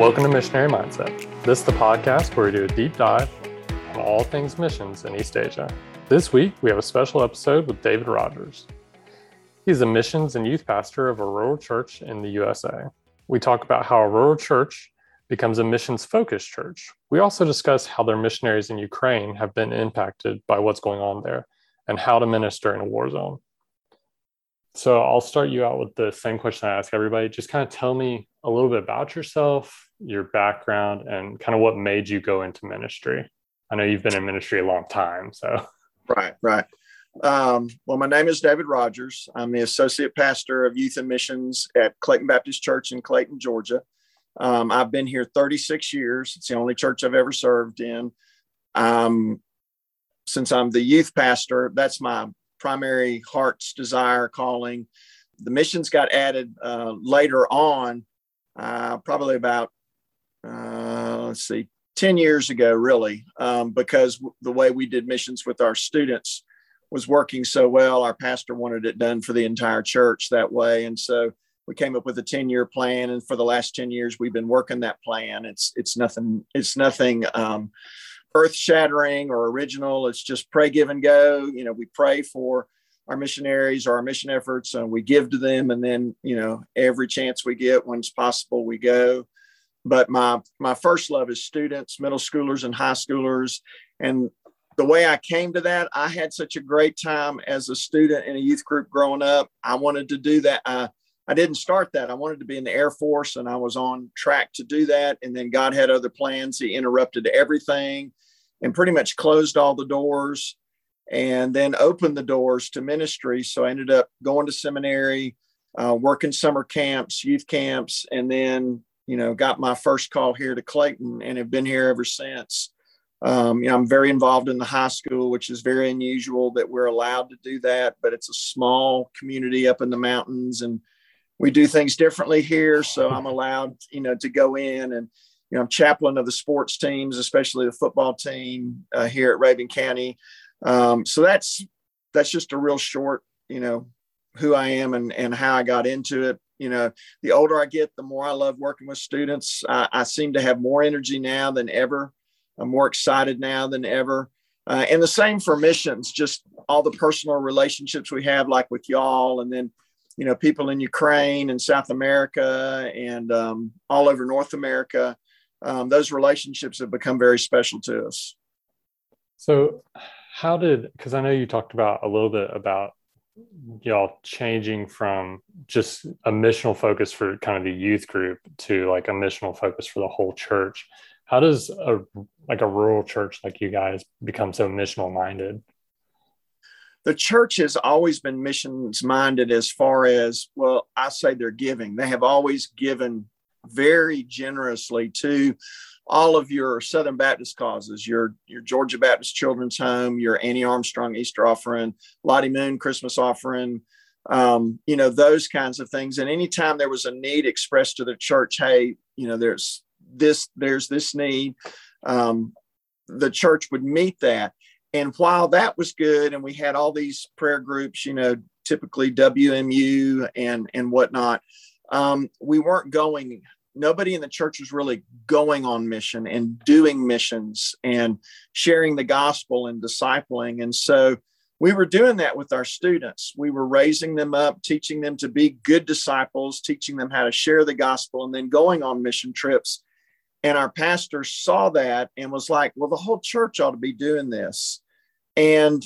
Welcome to Missionary Mindset. This is the podcast where we do a deep dive on all things missions in East Asia. This week, we have a special episode with David Rogers. He's a missions and youth pastor of a rural church in the USA. We talk about how a rural church becomes a missions focused church. We also discuss how their missionaries in Ukraine have been impacted by what's going on there and how to minister in a war zone. So I'll start you out with the same question I ask everybody. Just kind of tell me a little bit about yourself, your background, and kind of what made you go into ministry. I know you've been in ministry a long time, so. Right, right. Um, well, my name is David Rogers. I'm the associate pastor of youth and missions at Clayton Baptist Church in Clayton, Georgia. Um, I've been here 36 years. It's the only church I've ever served in. Um, since I'm the youth pastor, that's my primary heart's desire, calling. The missions got added uh, later on, uh, probably about, let's see, 10 years ago, really, um, because the way we did missions with our students was working so well. Our pastor wanted it done for the entire church that way. And so we came up with a 10 year plan. And for the last 10 years we've been working that plan. It's it's nothing it's nothing um, earth shattering or original. It's just pray give and go. You know we pray for our missionaries or our mission efforts and we give to them. And then you know every chance we get when it's possible we go but my my first love is students middle schoolers and high schoolers and the way I came to that, I had such a great time as a student in a youth group growing up. I wanted to do that. I I didn't start that. I wanted to be in the Air Force and I was on track to do that. And then God had other plans. He interrupted everything and pretty much closed all the doors and then opened the doors to ministry. So I ended up going to seminary, uh, working summer camps, youth camps, and then, you know, got my first call here to Clayton and have been here ever since. Um, you know, I'm very involved in the high school, which is very unusual that we're allowed to do that, but it's a small community up in the mountains and we do things differently here. So I'm allowed, you know, to go in and, you know, I'm chaplain of the sports teams, especially the football team uh, here at Rabun County. Um, so that's that's just a real short, you know, who I am and and how I got into it. You know, the older I get, the more I love working with students. I, I seem to have more energy now than ever. I'm more excited now than ever. Uh, and the same for missions, just all the personal relationships we have, like with y'all, and then you know people in Ukraine and South America and um, all over North America. Um, those relationships have become very special to us. So, how did? Because I know you talked about a little bit about y'all changing from just a missional focus for kind of the youth group to like a missional focus for the whole church. How does a like a rural church like you guys become so missional minded? the church has always been missions minded as far as well i say they're giving they have always given very generously to all of your southern baptist causes your your georgia baptist children's home your annie armstrong easter offering lottie moon christmas offering um, you know those kinds of things and anytime there was a need expressed to the church hey you know there's this there's this need um, the church would meet that and while that was good, and we had all these prayer groups, you know, typically WMU and and whatnot, um, we weren't going. Nobody in the church was really going on mission and doing missions and sharing the gospel and discipling. And so we were doing that with our students. We were raising them up, teaching them to be good disciples, teaching them how to share the gospel, and then going on mission trips and our pastor saw that and was like, well, the whole church ought to be doing this. And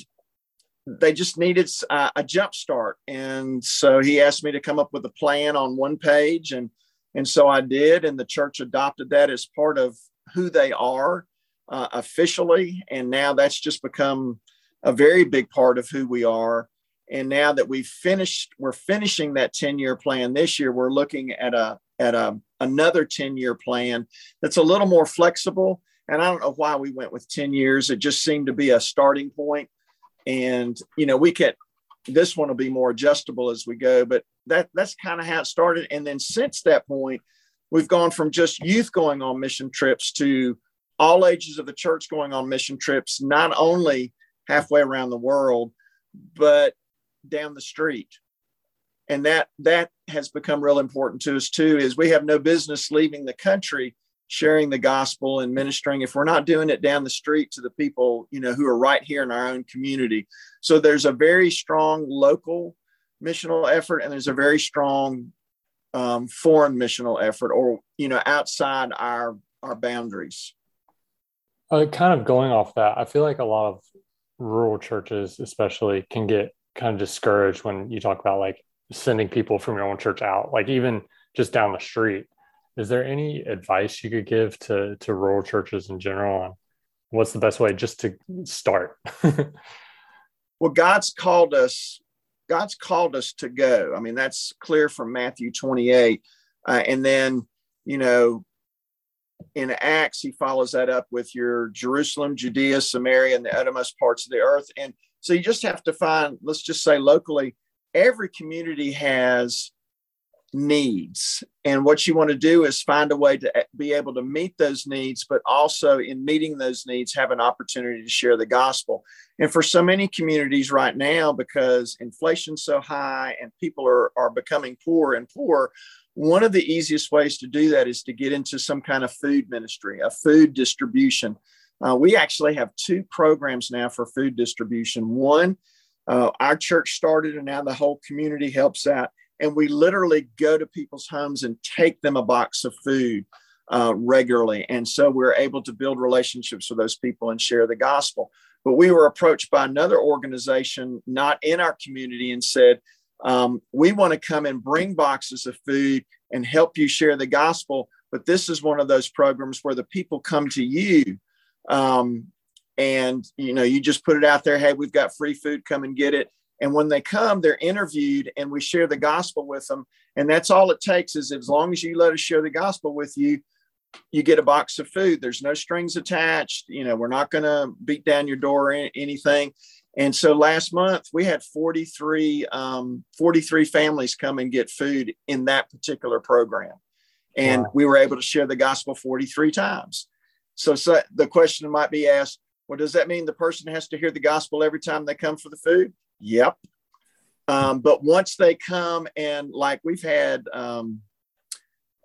they just needed uh, a jump start. And so he asked me to come up with a plan on one page. And, and so I did. And the church adopted that as part of who they are uh, officially. And now that's just become a very big part of who we are. And now that we've finished, we're finishing that 10 year plan this year, we're looking at a, at a, another 10 year plan that's a little more flexible. And I don't know why we went with 10 years. It just seemed to be a starting point. And, you know, we can, this one will be more adjustable as we go, but that that's kind of how it started. And then since that point, we've gone from just youth going on mission trips to all ages of the church going on mission trips, not only halfway around the world, but down the street and that that has become real important to us too is we have no business leaving the country sharing the gospel and ministering if we're not doing it down the street to the people you know who are right here in our own community. So there's a very strong local missional effort and there's a very strong um, foreign missional effort or you know outside our our boundaries. Uh, kind of going off that i feel like a lot of rural churches especially can get kind of discouraged when you talk about like sending people from your own church out like even just down the street is there any advice you could give to to rural churches in general on what's the best way just to start? Well god's called us god's called us to go. I mean that's clear from matthew 28 uh, and then you know in acts he follows that up with your jerusalem judea samaria and the uttermost parts of the earth. And so you just have to find let's just say locally every community has needs. And what you want to do is find a way to be able to meet those needs, but also in meeting those needs, have an opportunity to share the gospel. And for so many communities right now, because inflation's so high and people are, are becoming poor and poor, one of the easiest ways to do that is to get into some kind of food ministry, a food distribution. Uh, we actually have two programs now for food distribution. One, uh, our church started, and now the whole community helps out and we literally go to people's homes and take them a box of food uh, regularly. And so we're able to build relationships with those people and share the gospel. But we were approached by another organization, not in our community, and said, um, We want to come and bring boxes of food and help you share the gospel. But this is one of those programs where the people come to you. Um, and you know you just put it out there hey we've got free food come and get it and when they come, they're interviewed and we share the gospel with them. And that's all it takes is as long as you let us share the gospel with you, you get a box of food. There's no strings attached. You know, we're not going to beat down your door or anything. And so last month we had 43, um, 43 families come and get food in that particular program. And wow. we were able to share the gospel 43 times. So, so the question might be asked, well, does that mean the person has to hear the gospel every time they come for the food? Yep. Um, but once they come and like we've had, um,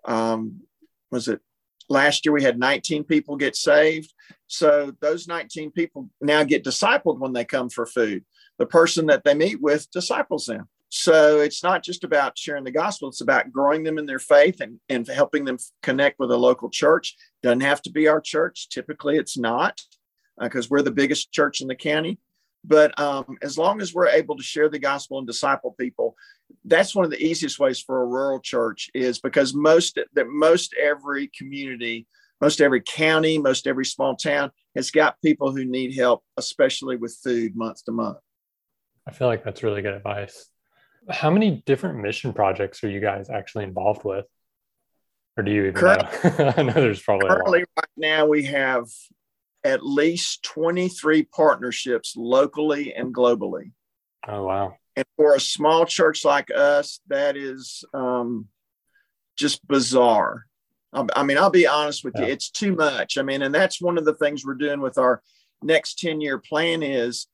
um, was it last year we had 19 people get saved. So those 19 people now get discipled when they come for food. The person that they meet with disciples them. So it's not just about sharing the gospel, it's about growing them in their faith and, and helping them connect with a local church. Doesn't have to be our church. Typically, it's not because uh, we're the biggest church in the county. But um, as long as we're able to share the gospel and disciple people, that's one of the easiest ways for a rural church is because most that most every community, most every county, most every small town has got people who need help, especially with food month to month. I feel like that's really good advice. How many different mission projects are you guys actually involved with? Or do you even know? I know there's probably currently right now we have at least 23 partnerships locally and globally. Oh, wow. And for a small church like us, that is um, just bizarre. I mean, I'll be honest with yeah. you, it's too much. I mean, and that's one of the things we're doing with our next 10 year plan is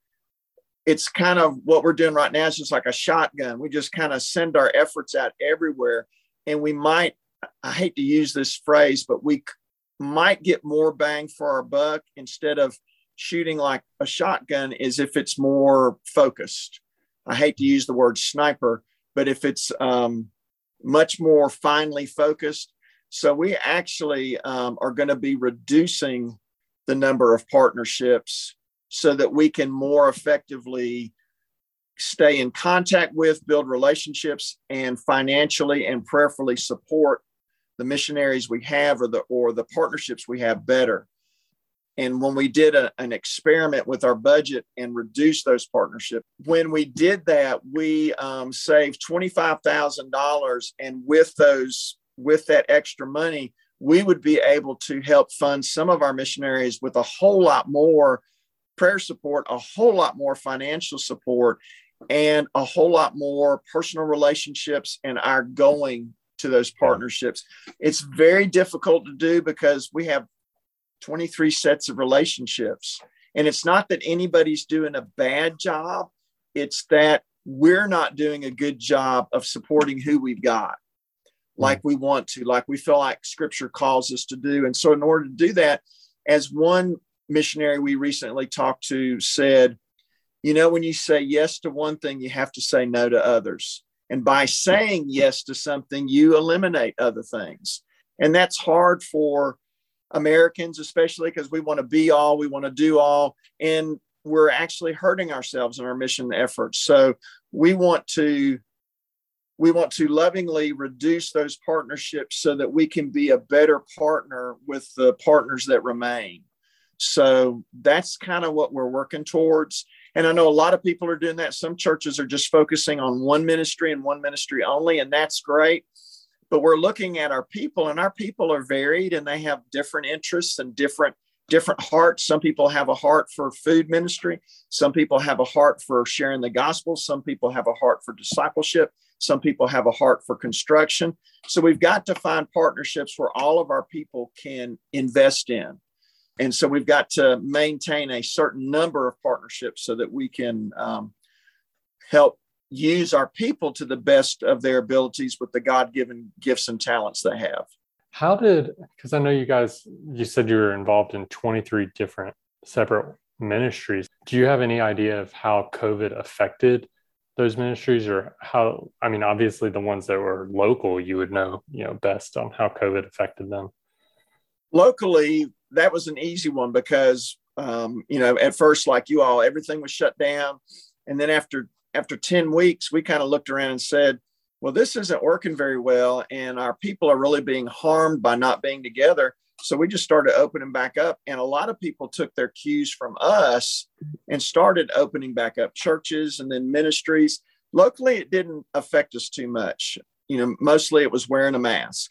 it's kind of what we're doing right now is just like a shotgun. We just kind of send our efforts out everywhere. And we might, I hate to use this phrase, but we might get more bang for our buck instead of shooting like a shotgun is if it's more focused. I hate to use the word sniper, but if it's um, much more finely focused. So we actually um, are going to be reducing the number of partnerships so that we can more effectively stay in contact with, build relationships, and financially and prayerfully support the missionaries we have or the or the partnerships we have better. And when we did a, an experiment with our budget and reduced those partnerships when we did that we um, saved $25000 and with those with that extra money we would be able to help fund some of our missionaries with a whole lot more prayer support a whole lot more financial support and a whole lot more personal relationships and our going to those partnerships. It's very difficult to do because we have 23 sets of relationships. And it's not that anybody's doing a bad job, it's that we're not doing a good job of supporting who we've got. Mm. like we want to, like we feel like scripture calls us to do. And so, in order to do that, as one missionary we recently talked to said, you know, when you say yes to one thing, you have to say no to others. And by saying yes to something, you eliminate other things. And that's hard for Americans, especially because we want to be all, we want to do all, and we're actually hurting ourselves in our mission efforts. So we want to we want to lovingly reduce those partnerships so that we can be a better partner with the partners that remain. So that's kind of what we're working towards. And I know a lot of people are doing that. Some churches are just focusing on one ministry and one ministry only, and that's great. But we're looking at our people, and our people are varied and they have different interests and different different hearts. Some people have a heart for food ministry. Some people have a heart for sharing the gospel. Some people have a heart for discipleship. Some people have a heart for construction. So we've got to find partnerships where all of our people can invest in. And so we've got to maintain a certain number of partnerships so that we can um, help use our people to the best of their abilities with the God given gifts and talents they have. How did, because I know you guys, you said you were involved in 23 different separate ministries. Do you have any idea of how COVID affected those ministries or how, I mean, obviously the ones that were local, you would know, you know, best on how COVID affected them. Locally, that was an easy one because, um, you know, at first, like you all, everything was shut down. And then after, after 10 weeks, we kind of looked around and said, well, this isn't working very well, and our people are really being harmed by not being together. So we just started opening back up, and a lot of people took their cues from us and started opening back up churches and then ministries. Locally, it didn't affect us too much. You know, mostly it was wearing a mask.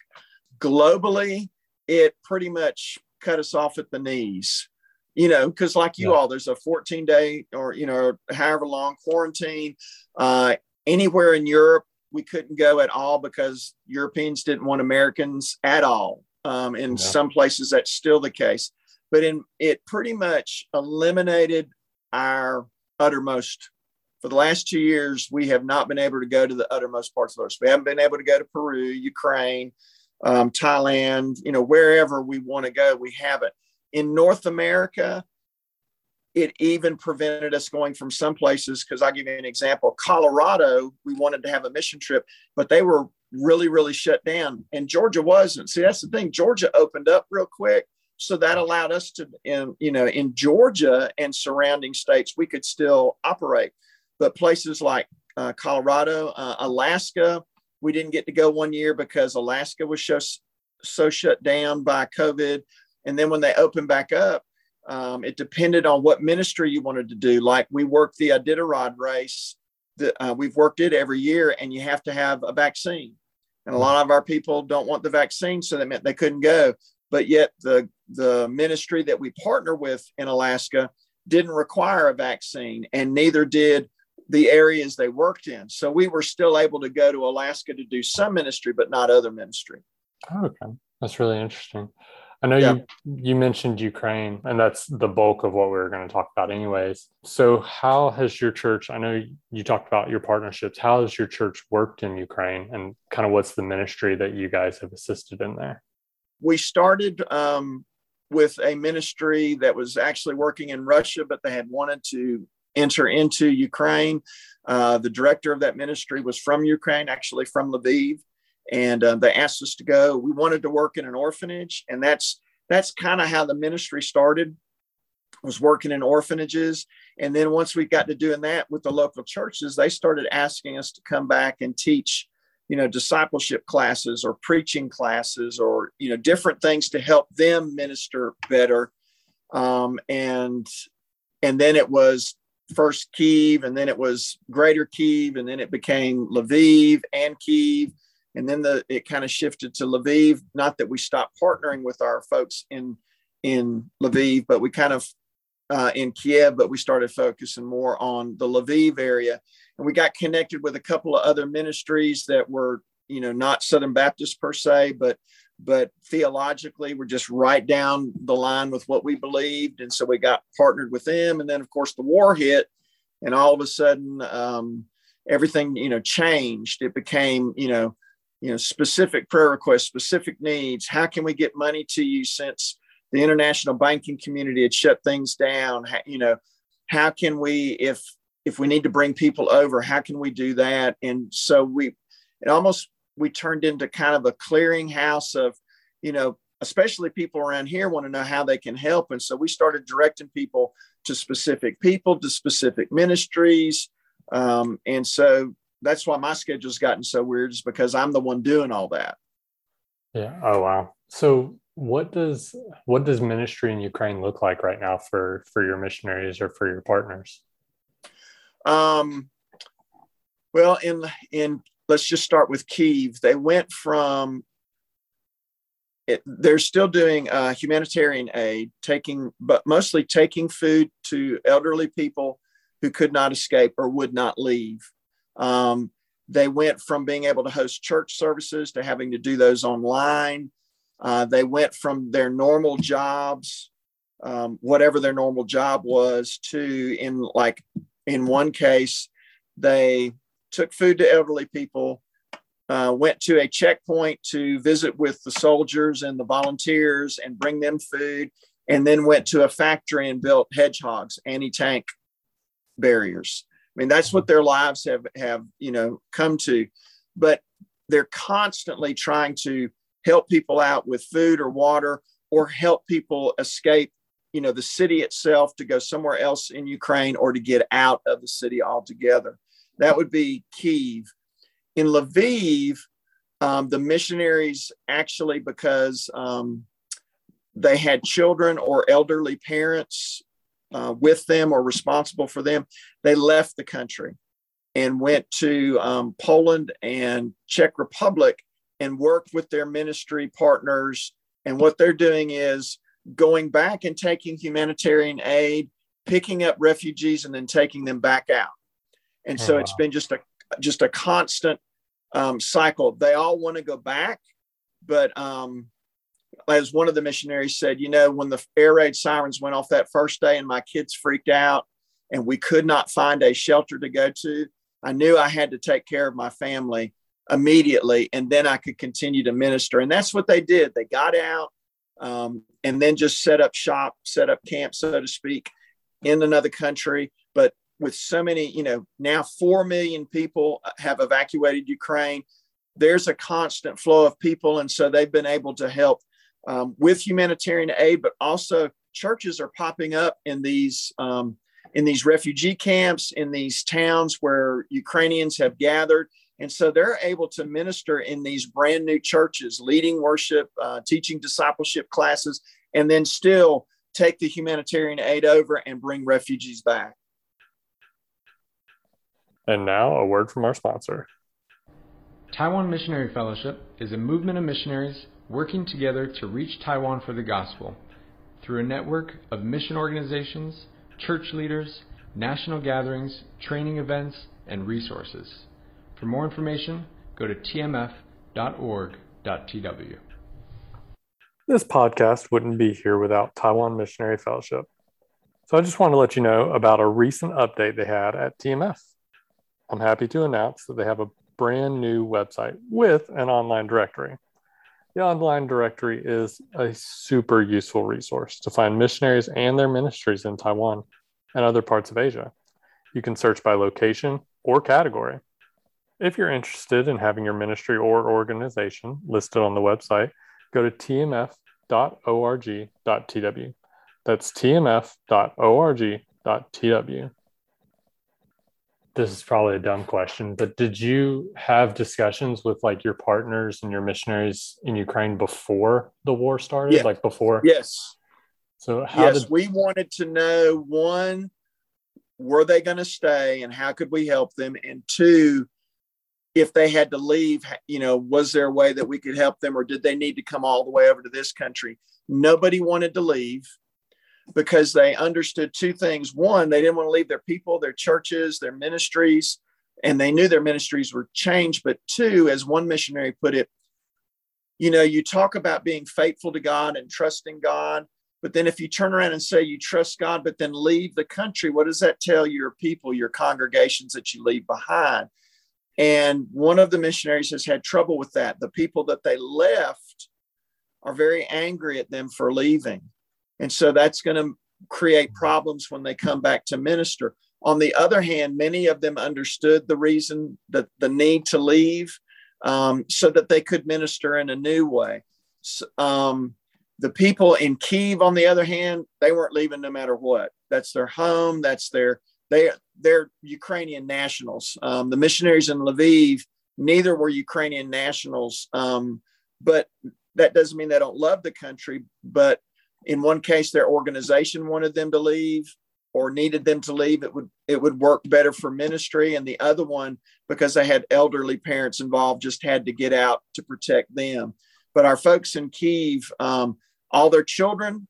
Globally, it pretty much cut us off at the knees you know, because like you yeah. all, there's a 14 day or, you know, however long quarantine. Uh, anywhere in Europe, we couldn't go at all because Europeans didn't want Americans at all. Um, in yeah. some places, that's still the case. But in it pretty much eliminated our uttermost. For the last two years, we have not been able to go to the uttermost parts of the earth. We haven't been able to go to Peru, Ukraine, um, Thailand, you know, wherever we want to go, we have it. In North America, it even prevented us going from some places because i'll give you an example. Colorado we wanted to have a mission trip but they were really really shut down and georgia wasn't. See that's the thing. Georgia opened up real quick so that allowed us to in you know in georgia and surrounding states we could still operate. But places like uh, colorado uh, alaska we didn't get to go one year because alaska was just so shut down by covid and then when they opened back up um, it depended on what ministry you wanted to do. Like we worked the Iditarod race. The, uh, we've worked it every year, and you have to have a vaccine. And a lot of our people don't want the vaccine, so that meant they couldn't go. But yet, the the ministry that we partner with in Alaska didn't require a vaccine, and neither did the areas they worked in. So we were still able to go to Alaska to do some ministry, but not other ministry. okay, that's really interesting. I know yeah. you you mentioned Ukraine, and that's the bulk of what we are going to talk about, anyways. So, how has your church? I know you talked about your partnerships. How has your church worked in Ukraine, and kind of what's the ministry that you guys have assisted in there? We started um, with a ministry that was actually working in Russia, but they had wanted to enter into Ukraine. Uh, the director of that ministry was from Ukraine, actually from Lviv and uh, they asked us to go. We wanted to work in an orphanage, and that's that's kind of how the ministry started. Was working in orphanages, and then once we got to doing that with the local churches, they started asking us to come back and teach, you know, discipleship classes or preaching classes or you know different things to help them minister better. Um, and and then it was first Kiev, and then it was Greater Kiev, and then it became Lviv and Kiev and then the it kind of shifted to Lviv. Not that we stopped partnering with our folks in in Lviv, but we kind of uh, in Kiev, but we started focusing more on the Lviv area, and we got connected with a couple of other ministries that were you know not Southern Baptist per se, but but theologically we're just right down the line with what we believed, and so we got partnered with them, and then of course the war hit, and all of a sudden um, everything you know changed. It became you know you know, specific prayer requests, specific needs. How can we get money to you since the international banking community had shut things down? How, you know, how can we, if if we need to bring people over, how can we do that? And so we, it almost we turned into kind of a clearinghouse of, you know, especially people around here want to know how they can help. And so we started directing people to specific people, to specific ministries. Um, and so that's why my schedule's gotten so weird is because I'm the one doing all that. Yeah. Oh wow. So what does what does ministry in Ukraine look like right now for for your missionaries or for your partners? Um well in in let's just start with Kiev. They went from it, they're still doing uh, humanitarian aid, taking, but mostly taking food to elderly people who could not escape or would not leave. Um, they went from being able to host church services to having to do those online. Uh, they went from their normal jobs, um, whatever their normal job was, to in like in one case, they took food to elderly people, uh, went to a checkpoint to visit with the soldiers and the volunteers and bring them food, and then went to a factory and built hedgehogs, anti tank barriers. I mean, that's what their lives have have you know come to, but they're constantly trying to help people out with food or water or help people escape you know the city itself to go somewhere else in Ukraine or to get out of the city altogether. That would be Kiev. In Lviv, um, the missionaries actually because um, they had children or elderly parents uh, with them or responsible for them, they left the country and went to um, Poland and Czech Republic and worked with their ministry partners. And what they're doing is going back and taking humanitarian aid, picking up refugees, and then taking them back out. And so oh, wow. it's been just a just a constant um, cycle. They all want to go back, but um, as one of the missionaries said, you know, when the air raid sirens went off that first day and my kids freaked out and we could not find a shelter to go to, I knew I had to take care of my family immediately and then I could continue to minister. And that's what they did. They got out um, and then just set up shop, set up camp, so to speak, in another country. But with so many, you know, now 4 million people have evacuated Ukraine. There's a constant flow of people. And so they've been able to help um, with humanitarian aid, but also churches are popping up in these um, in these refugee camps in these towns where Ukrainians have gathered, and so they're able to minister in these brand new churches, leading worship, uh, teaching discipleship classes, and then still take the humanitarian aid over and bring refugees back. And now a word from our sponsor. Taiwan Missionary Fellowship is a movement of missionaries working together to reach Taiwan for the gospel through a network of mission organizations, church leaders, national gatherings, training events, and resources. For more information, go to tmf.org.tw. This podcast wouldn't be here without Taiwan Missionary Fellowship. So I just want to let you know about a recent update they had at TMF. I'm happy to announce that they have a brand new website with an online directory the online directory is a super useful resource to find missionaries and their ministries in Taiwan and other parts of Asia. You can search by location or category. If you're interested in having your ministry or organization listed on the website, go to tmf.org.tw. That's tmf.org.tw this is probably a dumb question, but did you have discussions with like your partners and your missionaries in Ukraine before the war started? Like before? Yes. So how yes, did we wanted to know one, were they going to stay and how could we help them? And two, if they had to leave, you know, was there a way that we could help them or did they need to come all the way over to this country? Nobody wanted to leave because they understood two things. One, they didn't want to leave their people, their churches, their ministries, and they knew their ministries were changed. But two, as one missionary put it, you know, you talk about being faithful to God and trusting God. But then if you turn around and say you trust God, but then leave the country, what does that tell your people, your congregations that you leave behind? And one of the missionaries has had trouble with that. The people that they left are very angry at them for leaving. And so that's going to create problems when they come back to minister. On the other hand, many of them understood the reason that the need to leave um, so that they could minister in a new way. Um, the people in Kiev, on the other hand, they weren't leaving no matter what. That's their home. That's their they they're Ukrainian nationals. Um, the missionaries in Lviv, neither were Ukrainian nationals, um, but that doesn't mean they don't love the country. But in one case, their organization wanted them to leave or needed them to leave. It would it would work better for ministry, and the other one because they had elderly parents involved, just had to get out to protect them. But our folks in Kiev, um, all their children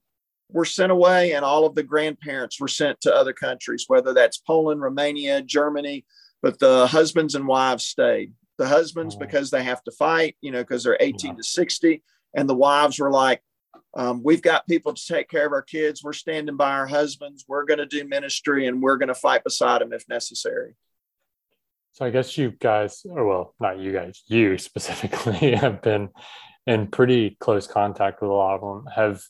were sent away and all of the grandparents were sent to other countries, whether that's Poland, Romania, Germany, but the husbands and wives stayed. The husbands, oh. because they have to fight, you know, because they're 18 yeah. to 60. And the wives were like, um, we've got people to take care of our kids. We're standing by our husbands. We're going to do ministry and we're going to fight beside them if necessary. So I guess you guys, or well, not you guys, you specifically have been in pretty close contact with a lot of them. Have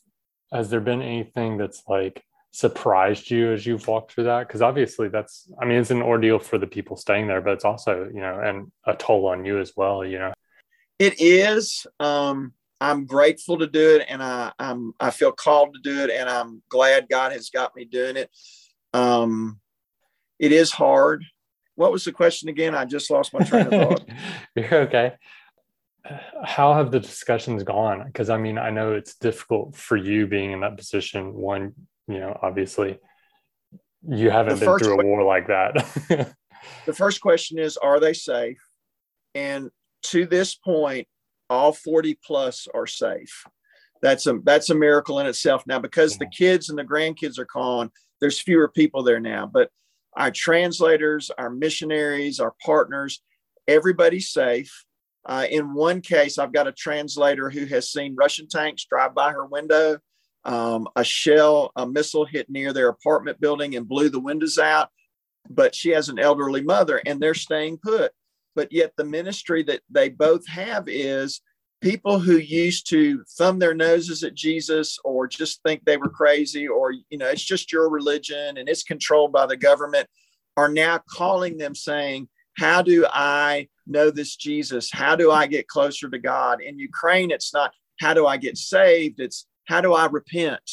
has there been anything that's like surprised you as you've walked through that? Because obviously that's, I mean, it's an ordeal for the people staying there, but it's also, you know, and a toll on you as well, you know. It is. Um, I'm grateful to do it, and I, I'm I feel called to do it, and I'm glad God has got me doing it. Um, it is hard. What was the question again? I just lost my train of thought. You're okay how have the discussions gone because i mean i know it's difficult for you being in that position one you know obviously you haven't been through a war like that the first question is are they safe and to this point all 40 plus are safe that's a that's a miracle in itself now because yeah. the kids and the grandkids are gone there's fewer people there now but our translators our missionaries our partners everybody's safe uh, in one case, I've got a translator who has seen Russian tanks drive by her window. Um, a shell, a missile hit near their apartment building and blew the windows out. But she has an elderly mother and they're staying put. But yet, the ministry that they both have is people who used to thumb their noses at Jesus or just think they were crazy or, you know, it's just your religion and it's controlled by the government are now calling them saying, How do I know this Jesus? How do I get closer to God? In Ukraine, it's not how do I get saved? It's how do I repent?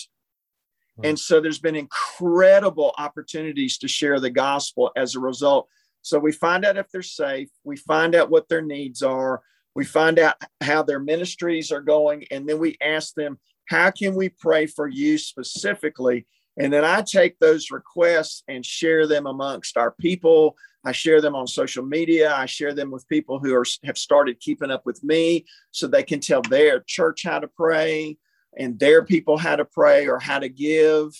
Hmm. And so there's been incredible opportunities to share the gospel as a result. So we find out if they're safe, we find out what their needs are, we find out how their ministries are going, and then we ask them, How can we pray for you specifically? And then I take those requests and share them amongst our people, I share them on social media. I share them with people who are, have started keeping up with me so they can tell their church how to pray and their people how to pray or how to give.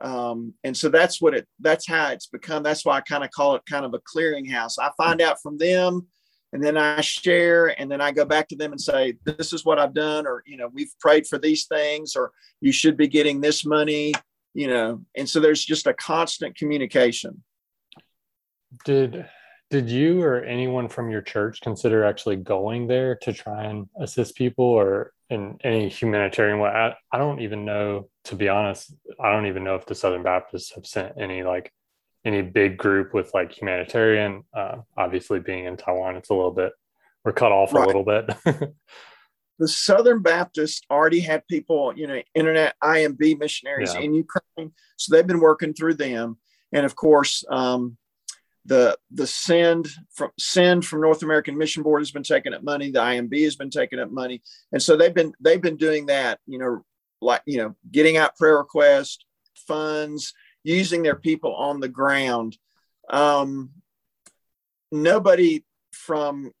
Um, and so that's what it, that's how it's become. That's why I kind of call it kind of a clearinghouse. I find out from them and then I share and then I go back to them and say, this is what I've done, or, you know, we've prayed for these things, or you should be getting this money, you know, and so there's just a constant communication did did you or anyone from your church consider actually going there to try and assist people or in any humanitarian way I, I don't even know to be honest i don't even know if the southern baptists have sent any like any big group with like humanitarian uh, obviously being in taiwan it's a little bit we're cut off right. a little bit the southern baptists already had people you know internet imb missionaries yeah. in ukraine so they've been working through them and of course um, the the send from send from North American Mission Board has been taking up money. The IMB has been taking up money, and so they've been they've been doing that. You know, like you know, getting out prayer requests, funds, using their people on the ground. Um, nobody from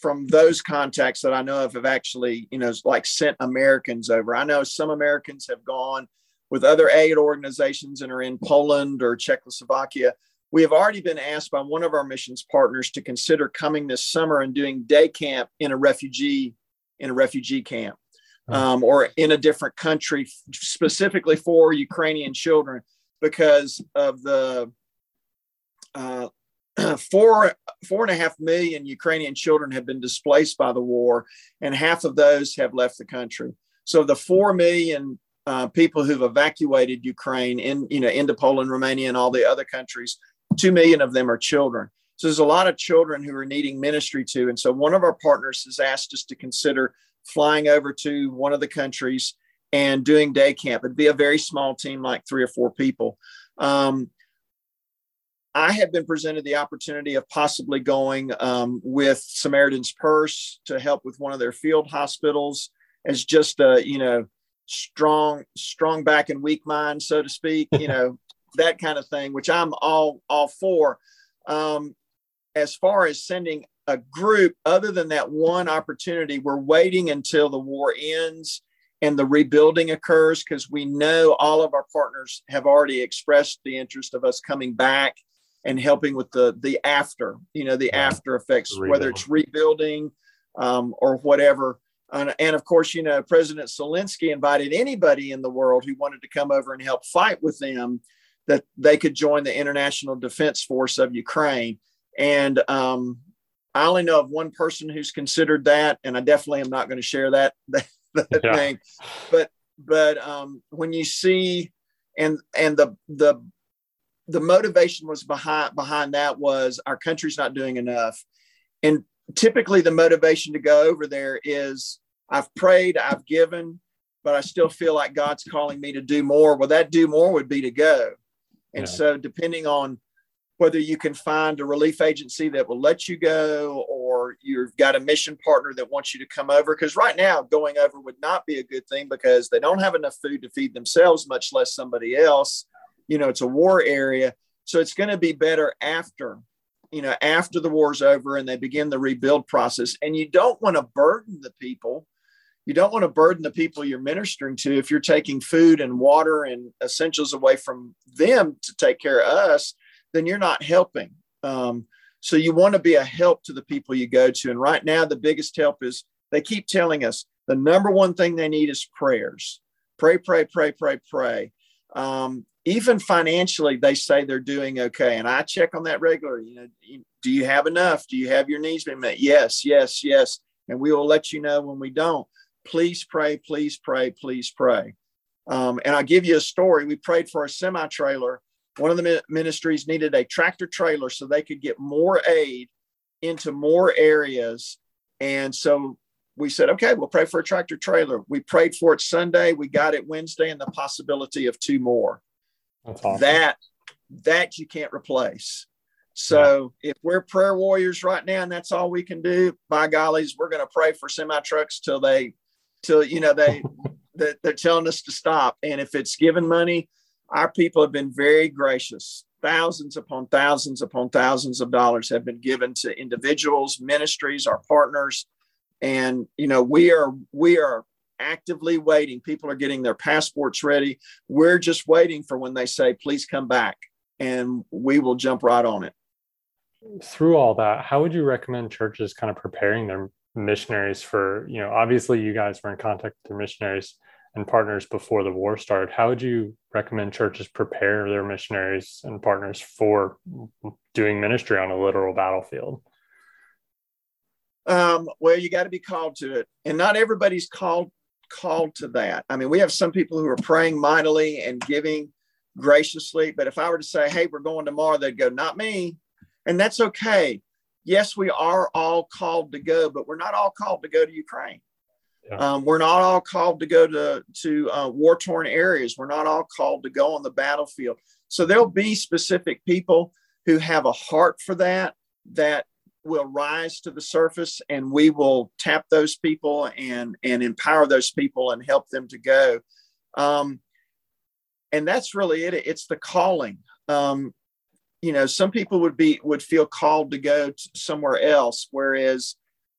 from those contacts that I know of have actually, you know, like sent Americans over. I know some Americans have gone with other aid organizations and are in Poland or Czechoslovakia we have already been asked by one of our missions partners to consider coming this summer and doing day camp in a refugee in a refugee camp hmm. um, or in a different country specifically for Ukrainian children because of the uh, four four and a half million Ukrainian children have been displaced by the war, and half of those have left the country. So the four million uh, people who've evacuated Ukraine in you know into Poland, Romania, and all the other countries, two million of them are children. So there's a lot of children who are needing ministry to, and so one of our partners has asked us to consider flying over to one of the countries and doing day camp. It'd be a very small team, like three or four people. Um, I have been presented the opportunity of possibly going um, with Samaritan's Purse to help with one of their field hospitals as just a, you know, strong, strong back and weak mind, so to speak, you know, that kind of thing, which I'm all, all for. Um, as far as sending a group, other than that one opportunity, we're waiting until the war ends and the rebuilding occurs because we know all of our partners have already expressed the interest of us coming back and helping with the the after you know the after effects Rebuild. whether it's rebuilding um, or whatever and, and, of course you know president zelensky invited anybody in the world who wanted to come over and help fight with them that they could join the international defense force of ukraine. And um, i only know of one person who's considered that and i definitely am not going to share that that, that yeah. thing. But but um, when you see and and the the the motivation was behind behind that was our country's not doing enough. And typically the motivation to go over there is i've prayed i've given but i still feel like god's calling me to do more. Well that do more would be to go and yeah. so depending on whether you can find a relief agency that will let you go or you've got a mission partner that wants you to come over because right now going over would not be a good thing because they don't have enough food to feed themselves much less somebody else. You know it's a war area. So it's going to be better after you know after the war's over and they begin the rebuild process. And you don't want to burden the people you don't want to burden the people you're ministering to if you're taking food and water and essentials away from them to take care of us then you're not helping um, so you want to be a help to the people you go to and right now the biggest help is they keep telling us the number one thing they need is prayers pray pray pray pray pray um, even financially, they say they're doing okay. And I check on that regularly. You know, do you have enough? Do you have your needs been met? Yes, yes, yes. And we will let you know when we don't. Please pray, please pray, please pray. Um, and I'll give you a story. We prayed for a semi trailer. One of the ministries needed a tractor trailer so they could get more aid into more areas. And so we said, okay, we'll pray for a tractor trailer. We prayed for it Sunday. We got it Wednesday and the possibility of two more. Awesome. That that you can't replace. So yeah. if we're prayer warriors right now and that's all we can do, by gollies, we're going to pray for semi trucks till they, till you know they, that they're telling us to stop. And if it's given money, our people have been very gracious. Thousands upon thousands upon thousands of dollars have been given to individuals, ministries, our partners, and you know we are we are actively waiting. People are getting their passports ready. We're just waiting for when they say, please come back, and we will jump right on it. Through all that, how would you recommend churches kind of preparing their missionaries for, you know, obviously you guys were in contact with their missionaries and partners before the war started. How would you recommend churches prepare their missionaries and partners for doing ministry on a literal battlefield? Um, well, you got to be called to it, and not everybody's called called to that. I mean, we have some people who are praying mightily and giving graciously, but if I were to say, hey, we're going tomorrow, they'd go, not me. And that's okay. Yes, we are all called to go, but we're not all called to go to Ukraine. Yeah. Um, we're not all called to go to, to uh, war torn areas. We're not all called to go on the battlefield. So there'll be specific people who have a heart for that, that will rise to the surface and we will tap those people and and empower those people and help them to go um, and that's really it it's the calling um, you know some people would be would feel called to go to somewhere else whereas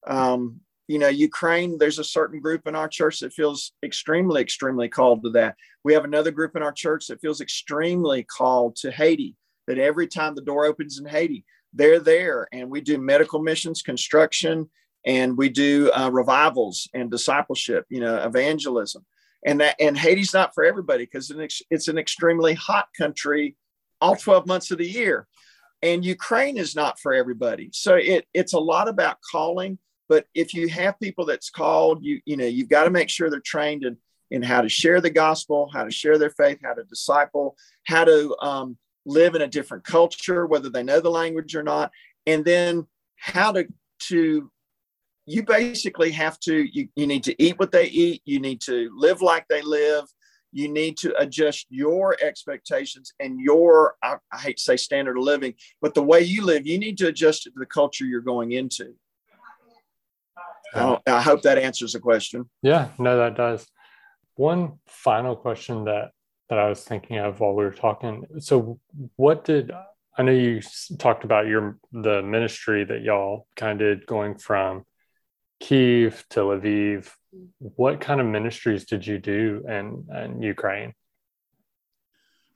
um, you know ukraine there's a certain group in our church that feels extremely extremely called to that. We have another group in our church that feels extremely called to haiti that every time the door opens in haiti they're there and we do medical missions construction and we do uh, revivals and discipleship you know evangelism. And that and haiti's not for everybody because it's an extremely hot country all 12 months of the year and Ukraine is not for everybody. So it it's a lot about calling. But if you have people that's called, you you know you've got to make sure they're trained in in how to share the gospel, how to share their faith, how to disciple, how to um, live in a different culture, whether they know the language or not, and then how to to you basically have to you, you need to eat what they eat you need to live like they live you need to adjust your expectations and your I, I, hate to say standard of living but the way you live you need to adjust it to the culture you're going into. I, I hope that answers the question. Yeah no that does. One final question that that i was thinking of while we were talking. So what did i know you talked about your the ministry that y'all kind of did going from kiev to lviv what kind of ministries did you do in, in Ukraine?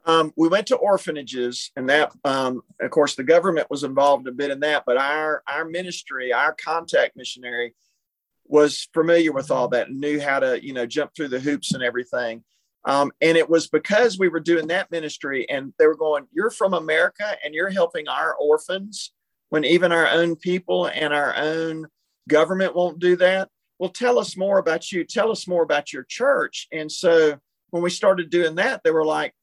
Um, we went to orphanages, and that, um, of course, the government was involved a bit in that. But our our ministry, our contact missionary, was familiar with all that and knew how to, you know, jump through the hoops and everything. Um, and it was because we were doing that ministry, and they were going, "You're from America, and you're helping our orphans when even our own people and our own government won't do that." Well, tell us more about you. Tell us more about your church. And so when we started doing that, they were like,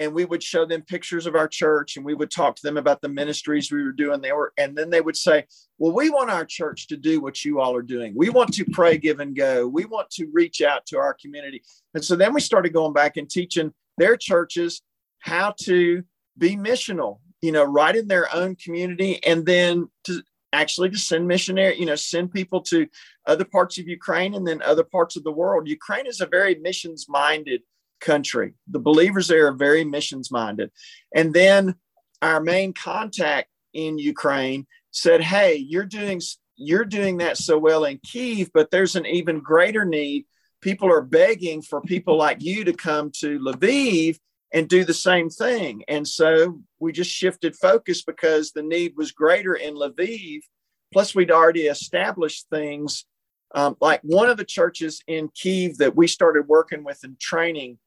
and we would show them pictures of our church and we would talk to them about the ministries we were doing. They were, and then they would say, Well, we want our church to do what you all are doing. We want to pray, give, and go. We want to reach out to our community. And so then we started going back and teaching their churches how to be missional, you know, right in their own community, and then to actually to send missionary, you know, send people to other parts of Ukraine and then other parts of the world. Ukraine is a very missions minded country. The believers there are very missions minded. And then our main contact in Ukraine said, "Hey, you're doing you're doing that so well in Kiev, but there's an even greater need. People are begging for people like you to come to Lviv and do the same thing. And so we just shifted focus because the need was greater in Lviv. Plus, we'd already established things um, like one of the churches in Kiev that we started working with and training.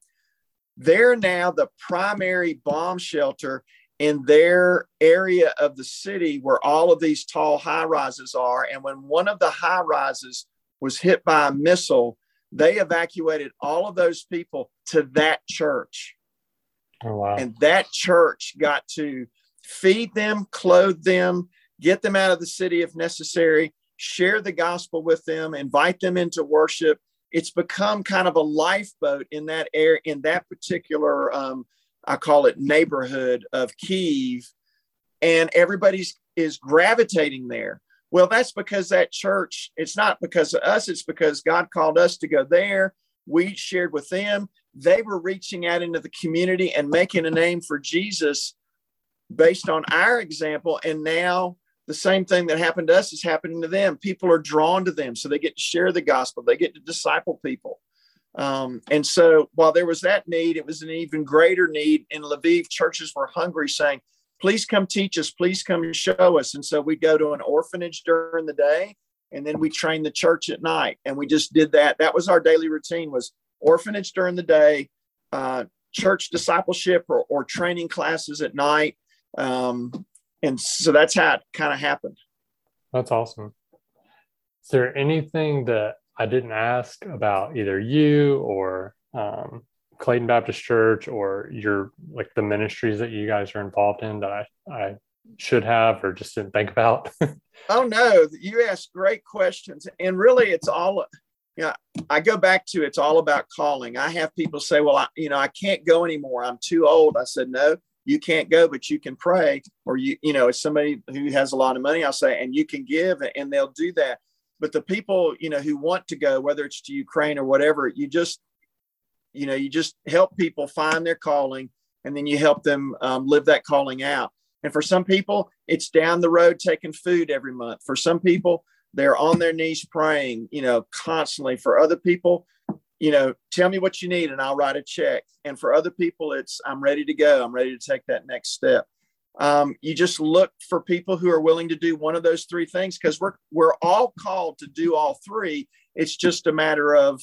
They're now the primary bomb shelter in their area of the city where all of these tall high rises are. And when one of the high rises was hit by a missile, they evacuated all of those people to that church. Oh, wow. And that church got to feed them, clothe them, get them out of the city if necessary, share the gospel with them, invite them into worship. It's become kind of a lifeboat in that air, in that particular, um, I call it neighborhood of Kiev, and everybody's is gravitating there. Well, that's because that church, it's not because of us, it's because God called us to go there. We shared with them they were reaching out into the community and making a name for Jesus based on our example. And now the same thing that happened to us is happening to them. People are drawn to them, so they get to share the gospel, they get to disciple people. Um, and so while there was that need, it was an even greater need in Lviv. Churches were hungry, saying, Please come teach us, please come show us. And so we go to an orphanage during the day and then we train the church at night and we just did that that was our daily routine was orphanage during the day, uh, church discipleship or, or, training classes at night. Um, and so that's how it kind of happened. That's awesome. Is there anything that I didn't ask about either you or um, Clayton Baptist Church or your like the ministries that you guys are involved in that I, I should have or just didn't think about? oh no, you asked great questions, and really, it's all you know, I go back to it's all about calling. I have people say, well, I, you know, I can't go anymore. I'm too old. I said, no, you can't go, but you can pray. Or you, you know, it's somebody who has a lot of money, I'll say, and you can give and they'll do that. But the people, you know, who want to go, whether it's to Ukraine or whatever, you just, you know, you just help people find their calling and then you help them um, live that calling out. And for some people, it's down the road taking food every month. For some people, they're on their knees praying, you know, constantly. For other people, you know, tell me what you need and I'll write a check. And for other people, it's I'm ready to go. I'm ready to take that next step. Um, you just look for people who are willing to do one of those three things because we're we're all called to do all three. It's just a matter of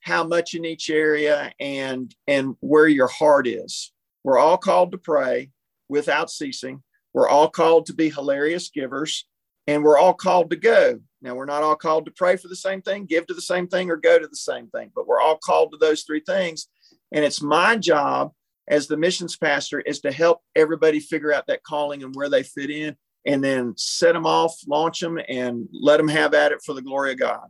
how much in each area and and where your heart is. We're all called to pray without ceasing. We're all called to be hilarious givers, and we're all called to go. Now, we're not all called to pray for the same thing, give to the same thing, or go to the same thing, but we're all called to those three things. And it's my job as the missions pastor is to help everybody figure out that calling and where they fit in and then set them off, launch them, and let them have at it for the glory of God.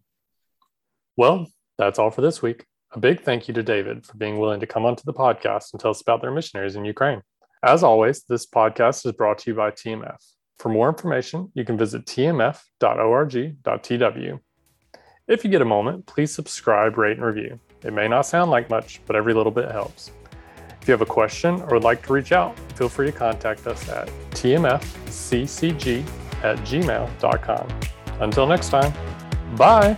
Well, that's all for this week. A big thank you to David for being willing to come onto the podcast and tell us about their missionaries in Ukraine. As always, this podcast is brought to you by TMF. For more information, you can visit tmf.org.tw. If you get a moment, please subscribe, rate, and review. It may not sound like much, but every little bit helps. If you have a question or would like to reach out, feel free to contact us at tmfccg at gmail.com. Until next time, bye.